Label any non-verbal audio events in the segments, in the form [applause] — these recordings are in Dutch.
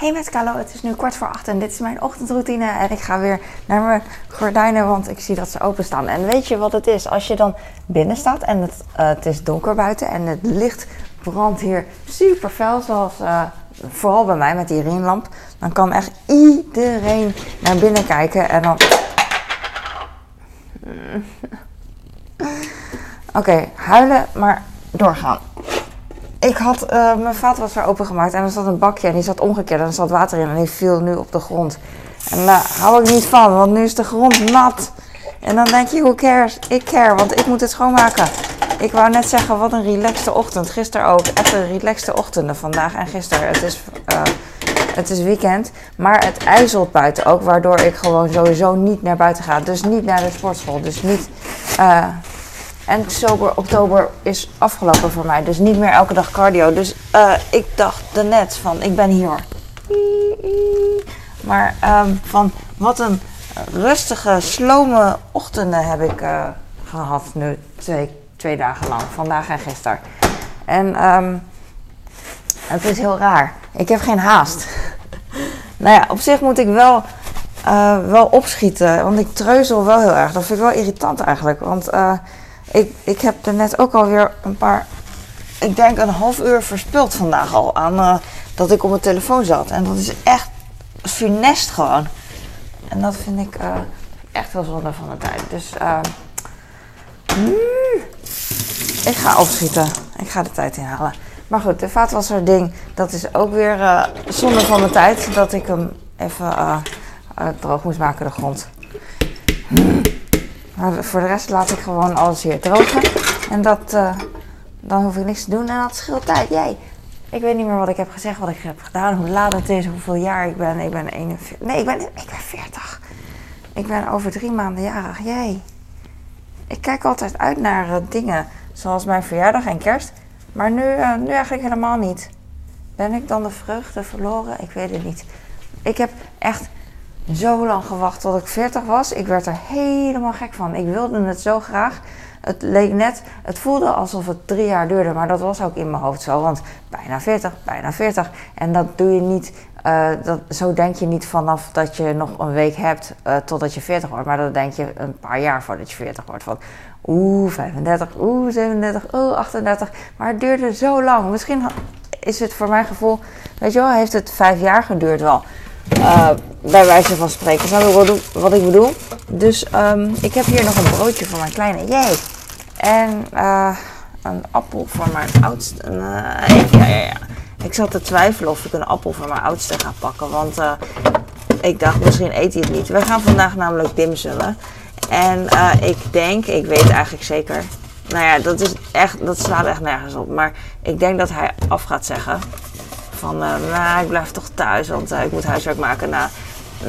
Hey met Carlo, het is nu kwart voor acht en dit is mijn ochtendroutine. En ik ga weer naar mijn gordijnen, want ik zie dat ze openstaan. En weet je wat het is? Als je dan binnen staat en het, uh, het is donker buiten en het licht brandt hier super fel, zoals uh, vooral bij mij met die ringlamp. Dan kan echt iedereen naar binnen kijken en dan... [laughs] Oké, okay, huilen, maar doorgaan. Ik had uh, mijn vaatwasser opengemaakt en er zat een bakje en die zat omgekeerd en er zat water in en die viel nu op de grond. En daar hou ik niet van, want nu is de grond nat. En dan denk je, hoe cares? Ik care, want ik moet het schoonmaken. Ik wou net zeggen, wat een relaxte ochtend. Gisteren ook, echt een relaxte ochtenden vandaag en gisteren. Het is, uh, het is weekend, maar het ijzelt buiten ook, waardoor ik gewoon sowieso niet naar buiten ga. Dus niet naar de sportschool, dus niet... Uh, en sober oktober is afgelopen voor mij. Dus niet meer elke dag cardio. Dus uh, ik dacht net van, ik ben hier. Maar um, van wat een rustige, slome ochtenden heb ik uh, gehad nu. Twee, twee dagen lang. Vandaag en gisteren. En um, het is heel raar. Ik heb geen haast. [laughs] nou ja, op zich moet ik wel... Uh, wel opschieten, want ik treuzel wel heel erg. Dat vind ik wel irritant eigenlijk. Want ik, ik heb er net ook alweer een paar, ik denk een half uur verspild vandaag al aan uh, dat ik op mijn telefoon zat. En dat is echt funest gewoon. En dat vind ik uh, echt wel zonde van de tijd. Dus uh, mm, ik ga opschieten. Ik ga de tijd inhalen. Maar goed, de vaatwasser ding, dat is ook weer zonde van de tijd. Dat ik hem even droog moest maken, de grond. Maar voor de rest laat ik gewoon alles hier drogen. En dat, uh, dan hoef ik niks te doen en dat scheelt tijd. Jij. Ik weet niet meer wat ik heb gezegd, wat ik heb gedaan, hoe laat het is, hoeveel jaar ik ben. Ik ben 41. Nee, ik ben, ik ben 40. Ik ben over drie maanden jarig. Jij. Ik kijk altijd uit naar uh, dingen zoals mijn verjaardag en kerst. Maar nu, uh, nu eigenlijk helemaal niet. Ben ik dan de vreugde verloren? Ik weet het niet. Ik heb echt zo lang gewacht tot ik 40 was. Ik werd er helemaal gek van. Ik wilde het zo graag. Het leek net, het voelde alsof het drie jaar duurde, maar dat was ook in mijn hoofd zo. Want bijna 40, bijna 40. En dat doe je niet, uh, dat, zo denk je niet vanaf dat je nog een week hebt uh, totdat je 40 wordt. Maar dat denk je een paar jaar voordat je 40 wordt. Van oeh, 35, oeh, 37, oeh, 38. Maar het duurde zo lang. Misschien is het voor mijn gevoel, weet je wel, heeft het vijf jaar geduurd wel. Uh, bij wijze van spreken. Snap je wat ik bedoel? Dus um, ik heb hier nog een broodje voor mijn kleine. Jee! En uh, een appel voor mijn oudste. Ja, ja, ja. Ik zat te twijfelen of ik een appel voor mijn oudste ga pakken. Want ik dacht, misschien eet hij het niet. We gaan vandaag namelijk dimsummen. En ik denk, ik weet eigenlijk zeker. Nou ja, dat, is echt, dat slaat echt nergens op. Maar ik denk dat hij af gaat zeggen van, uh, nou, ik blijf toch thuis, want uh, ik moet huiswerk maken. Na,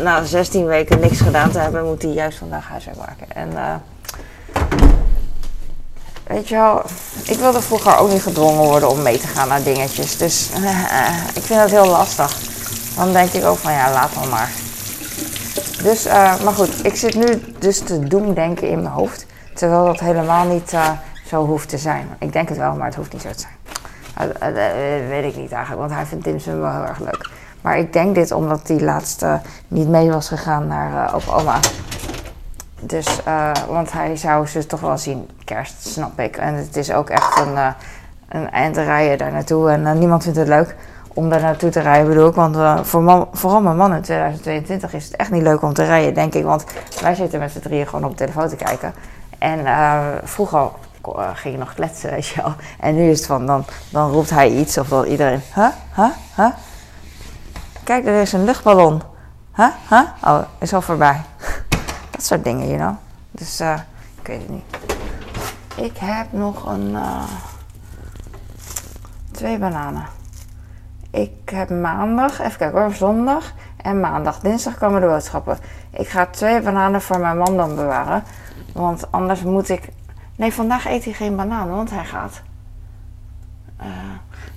na 16 weken niks gedaan te hebben, moet hij juist vandaag huiswerk maken. En uh, weet je wel, ik wilde vroeger ook niet gedwongen worden om mee te gaan naar dingetjes. Dus [laughs] ik vind dat heel lastig. Dan denk ik ook van, ja, laat dan maar. Dus, maar goed, ik zit nu dus te doen denken in mijn hoofd. Terwijl dat helemaal niet zo hoeft te zijn. Ik denk het wel, maar het hoeft niet zo te zijn. Uh, uh, weet ik niet eigenlijk, want hij vindt dimsum wel heel erg leuk. Maar ik denk dit omdat hij laatst niet mee was gegaan naar uh, oma. Dus, want hij zou ze toch wel zien, kerst, snap ik. En het is ook echt een, een eind rijden daar naartoe. En niemand vindt het leuk om daar naartoe te rijden, bedoel ik. Want voor man, vooral mijn man in 2022 is het echt niet leuk om te rijden, denk ik. Want wij zitten met z'n drieën gewoon op de telefoon te kijken. En vroeger ging je nog kletsen, weet je wel. En nu is het van, dan, dan roept hij iets of dan iedereen, huh, huh, huh. Kijk, er is een luchtballon. Huh, huh. Oh, is al voorbij. [laughs] Dat soort dingen, you know. Dus, uh, ik weet het niet. Ik heb nog een, uh, twee bananen. Ik heb maandag, even kijken hoor, zondag en maandag. Dinsdag komen de boodschappen. Ik ga twee bananen voor mijn man dan bewaren. Want anders moet ik Nee, vandaag eet hij geen banaan, want hij gaat. Uh,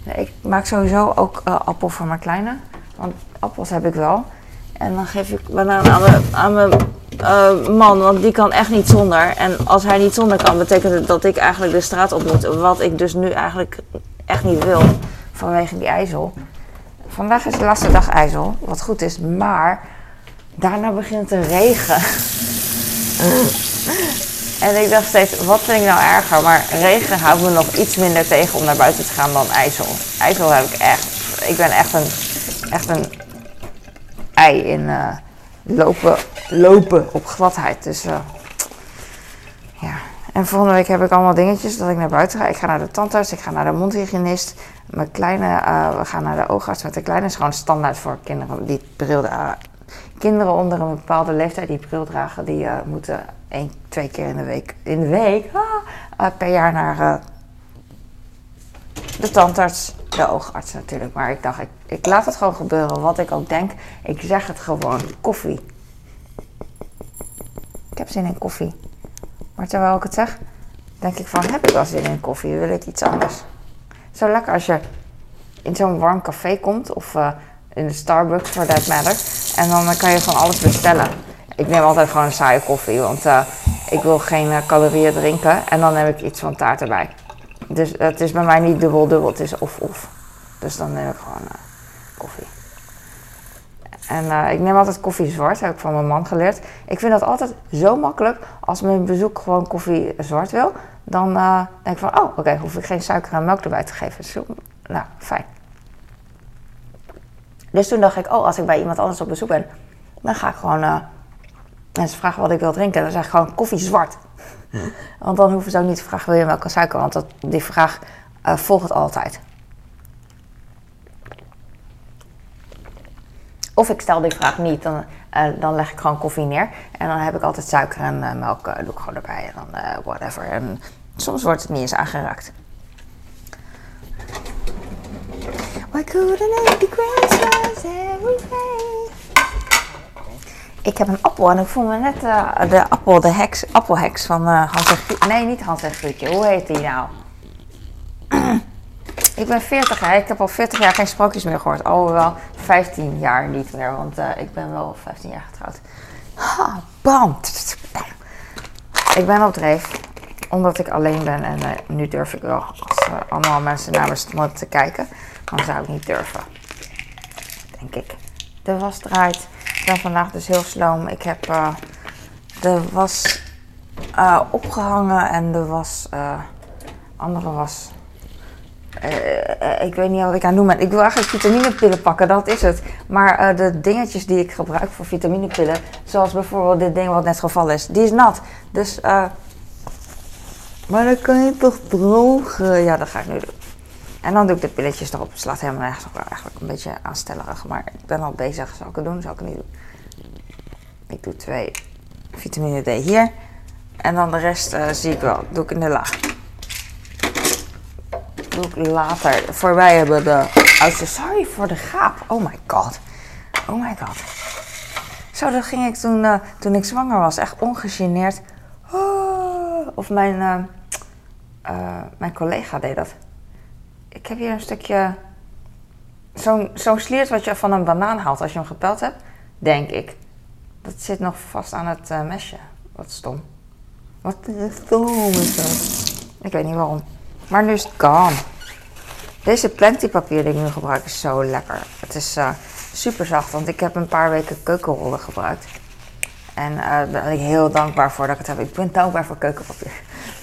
nee, ik maak sowieso ook uh, appel voor mijn kleine. Want appels heb ik wel. En dan geef ik banaan aan mijn, aan mijn uh, man, want die kan echt niet zonder. En als hij niet zonder kan, betekent het dat ik eigenlijk de straat op moet. Wat ik dus nu eigenlijk echt niet wil, vanwege die ijzel. vandaag is de laatste dag IJssel, wat goed is, maar daarna begint het te regen. [laughs] en ik dacht steeds, wat vind ik nou erger? Maar regen houdt me nog iets minder tegen om naar buiten te gaan dan IJssel. IJssel heb ik echt, ik ben echt een, echt een ei in uh, lopen, lopen op gladheid. Dus uh, ja. En volgende week heb ik allemaal dingetjes dat ik naar buiten ga. Ik ga naar de tandarts, ik ga naar de mondhygiënist. Mijn kleine, uh, we gaan naar de oogarts met de kleine. is gewoon standaard voor kinderen die bril Kinderen onder een bepaalde leeftijd die bril dragen, die moeten één, twee keer in de week, in de week ah, per jaar naar de tandarts, de oogarts natuurlijk. Maar ik dacht, ik, ik laat het gewoon gebeuren, wat ik ook denk. Ik zeg het gewoon, koffie. Ik heb zin in koffie. Maar terwijl ik het zeg, denk ik van, heb ik wel zin in koffie? Wil ik iets anders? Zo lekker als je in zo'n warm café komt of in de Starbucks, for that matter. En dan kan je van alles bestellen. Ik neem altijd gewoon een saaie koffie, want uh, ik wil geen uh, calorieën drinken. En dan heb ik iets van taart erbij. Dus het is bij mij niet dubbel-dubbel, het is of-of. Dus dan neem ik gewoon koffie. En ik neem altijd koffie zwart, heb ik van mijn man geleerd. Ik vind dat altijd zo makkelijk. Als mijn bezoek gewoon koffie zwart wil, dan denk ik van, oh, oké, hoef ik geen suiker en melk erbij te geven. Zo, nou, fijn. Dus toen dacht ik, oh, als ik bij iemand anders op bezoek ben, dan ga ik gewoon uh, mensen vragen wat ik wil drinken. Dan zeg ik gewoon koffie zwart. Want dan hoeven ze ook niet te vragen, wil je melk of suiker? Want dat, die vraag uh, volgt altijd. Of ik stel die vraag niet, dan, uh, dan leg ik gewoon koffie neer. En dan heb ik altijd suiker en melk, doe ik gewoon erbij. En dan whatever. En soms wordt het niet eens aangeraakt. Why couldn't it be Christmas every day? Ik heb een appel en ik voel me net uh, de appel, de heks, appelheks van uh, Hans en Grietje. Nee, niet Hans en Grietje. Hoe heet die nou? [clears throat] ik ben 40 jaar. Ik heb al 40 jaar geen sprookjes meer gehoord. Alhoewel 15 jaar niet meer, want uh, ik ben wel 15 jaar getrouwd. Ha, bam. Ik ben op dreef, omdat ik alleen ben en nu durf ik wel. Als allemaal mensen naar me te kijken, dan zou ik niet durven. Denk ik. De was draait. Ik ben vandaag dus heel sloom. Ik heb uh, de was uh, opgehangen en de was. Uh, andere was. ik weet niet wat ik aan doen ben. Ik wil eigenlijk vitaminepillen pakken, dat is het. Maar de dingetjes die ik gebruik voor vitaminepillen, zoals bijvoorbeeld dit ding wat net gevallen is, die is nat. Dus, maar dan kan je toch drogen? Ja, dat ga ik nu doen. En dan doe ik de pilletjes erop. Het slaat helemaal nergens. Eigenlijk een beetje aanstellerig. Maar ik ben al bezig. Zal ik het doen? Zal ik het niet doen? Ik doe twee vitamine D hier. En dan de rest uh, zie ik wel. Doe ik in de laag. Doe ik later. Voorbij hebben de oudste. Sorry voor de gaap. Oh my god. Oh my god. Zo, dat ging ik toen, uh, toen ik zwanger was. Echt ongegeneerd. Oh, of mijn, uh, mijn collega deed dat. Ik heb hier een stukje. Zo'n zo'n sliert wat je van een banaan haalt als je hem gepeld hebt, denk ik. Dat zit nog vast aan het uh, mesje. Wat stom. Wat stom is dat? Ik weet niet waarom. Maar nu is het gone. Deze papier die ik nu gebruik is zo lekker. Het is uh, super zacht, want ik heb een paar weken keukenrollen gebruikt. En uh, daar ben ik heel dankbaar voor dat ik het heb. Ik ben dankbaar voor keukenpapier.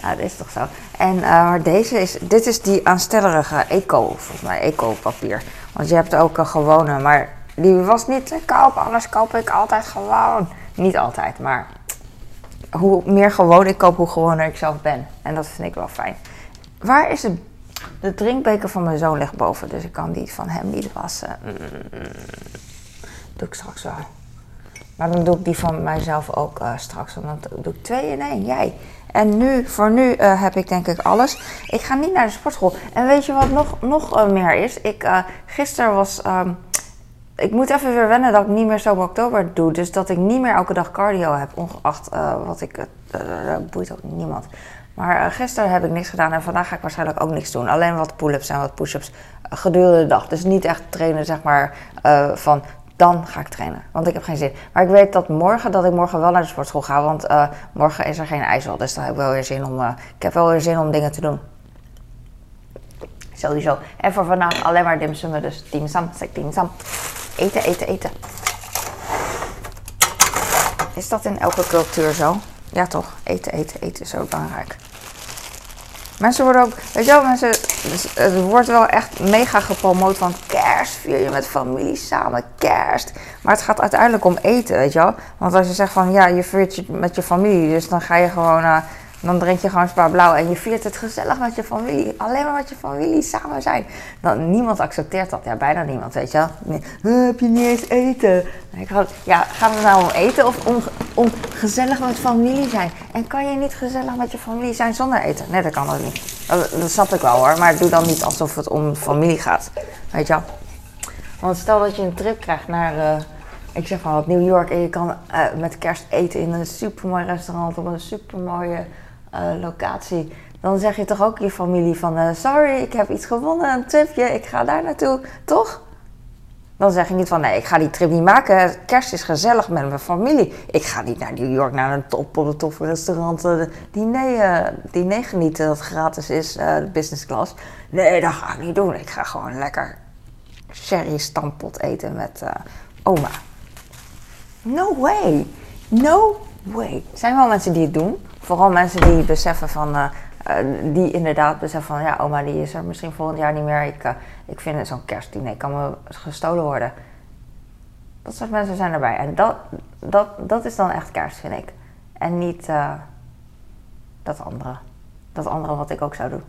Ja, dat is toch zo. En uh, deze is, dit is die aanstellerige eco, volgens mij, eco-papier. Want je hebt ook een gewone, maar die was niet te koop, anders koop ik altijd gewoon. Niet altijd, maar hoe meer gewoon ik koop, hoe gewoner ik zelf ben. En dat vind ik wel fijn. Waar is het? De drinkbeker van mijn zoon ligt boven, dus ik kan die van hem niet wassen. Mm. Doe ik straks wel. Maar dan doe ik die van mijzelf ook uh, straks. Want dan doe ik twee in één. Jij. En nu, voor nu uh, heb ik denk ik alles. Ik ga niet naar de sportschool. En weet je wat nog, nog uh, meer is? Ik, gisteren was. Um, ik moet even weer wennen dat ik niet meer zo oktober doe. Dus dat ik niet meer elke dag cardio heb. Ongeacht wat ik. dat boeit ook niemand. Maar gisteren heb ik niks gedaan. En vandaag ga ik waarschijnlijk ook niks doen. Alleen wat pull-ups en wat push-ups gedurende de dag. Dus niet echt trainen, zeg maar. van dan ga ik trainen. Want ik heb geen zin. Maar ik weet dat morgen, dat ik morgen wel naar de sportschool ga. Want uh, morgen is er geen ijzel. Dus dan heb ik wel weer zin om. Uh, ik heb wel weer zin om dingen te doen. Sowieso. En voor vandaag alleen maar dimsummen. Dus dimsum, zeg dimsum. Eten, eten, eten. Is dat in elke cultuur zo? Ja toch? Eten, eten, eten is zo belangrijk. Mensen worden ook, weet je wel, mensen, het wordt wel echt mega gepromoot van kerst vier je met familie samen, kerst. Maar het gaat uiteindelijk om eten, weet je wel. Want als je zegt van ja, je viert je met je familie, dus dan ga je gewoon, uh, dan drink je gewoon spa blauw en je viert het gezellig met je familie. Alleen maar met je familie samen zijn. Dan, niemand accepteert dat, ja, bijna niemand, weet je wel. Nee, heb je niet eens eten? Ik ja, gaat het nou om eten of om, om gezellig met familie zijn? En kan je niet gezellig met je familie zijn zonder eten? Nee, dat kan ook niet. Dat, dat snap ik wel hoor, maar doe dan niet alsof het om familie gaat. Weet je wel? Want stel dat je een trip krijgt naar, uh, ik zeg wat, New York en je kan uh, met kerst eten in een supermooi restaurant op een supermooie locatie. Dan zeg je toch ook je familie van, sorry, ik heb iets gewonnen, een tripje, ik ga daar naartoe, toch? Dan zeg je niet van nee, ik ga die trip niet maken. Kerst is gezellig met mijn familie. Ik ga niet naar New York naar een top op een toffe restaurant uh, diner, diner genieten dat gratis is, uh, business class. Nee, dat ga ik niet doen. Ik ga gewoon lekker sherry stampot eten met oma. No way. No way. Er zijn wel mensen die het doen. Vooral mensen die beseffen van uh, die inderdaad beseffen van ja, oma die is er misschien volgend jaar niet meer. Ik, uh, ik vind zo'n kerstdiner kan me gestolen worden. Dat soort mensen zijn erbij. En dat, dat, dat is dan echt kerst, vind ik. En niet dat andere. Dat andere wat ik ook zou doen.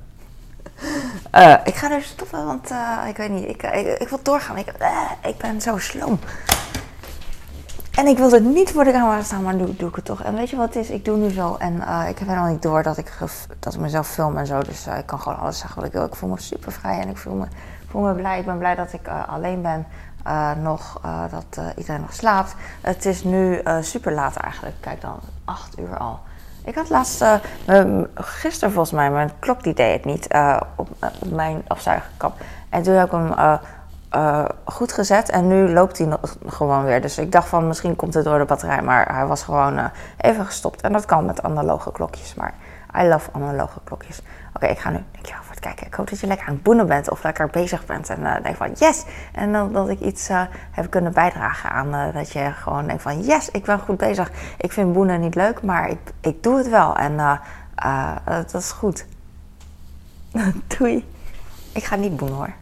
[laughs] ik ga er stoppen, want ik weet niet. Ik, ik, wil doorgaan. Ik, ik ben zo sloom. En ik wilde het niet voor de camera staan, maar doe, doe ik het toch. En weet je wat het is? Ik doe nu zo en uh, ik heb helemaal niet door dat ik, dat ik mezelf film en zo. Dus uh, ik kan gewoon alles zeggen wat ik wil. Ik voel me super vrij en ik voel me, voel me blij. Ik ben blij dat ik uh, alleen ben. nog, dat iedereen nog slaapt. Het is nu super laat eigenlijk. Kijk dan, 8 uur al. Ik had laatst, gisteren volgens mij, mijn klok die deed het niet op, op, mijn afzuigerkap. En toen heb ik hem uh, goed gezet en nu loopt hij gewoon weer. Dus ik dacht van misschien komt het door de batterij, maar hij was gewoon uh, even gestopt. En dat kan met analoge klokjes, maar I love analoge klokjes. Oké, ik ga nu, dankjewel voor het kijken. Ik hoop dat je lekker aan het boenen bent of lekker bezig bent en uh, denk van yes! En dan dat ik iets heb kunnen bijdragen aan dat je gewoon denkt van yes, ik ben goed bezig. Ik vind boenen niet leuk, maar ik, ik doe het wel en dat is goed. [laughs] Doei! Ik ga niet boenen hoor.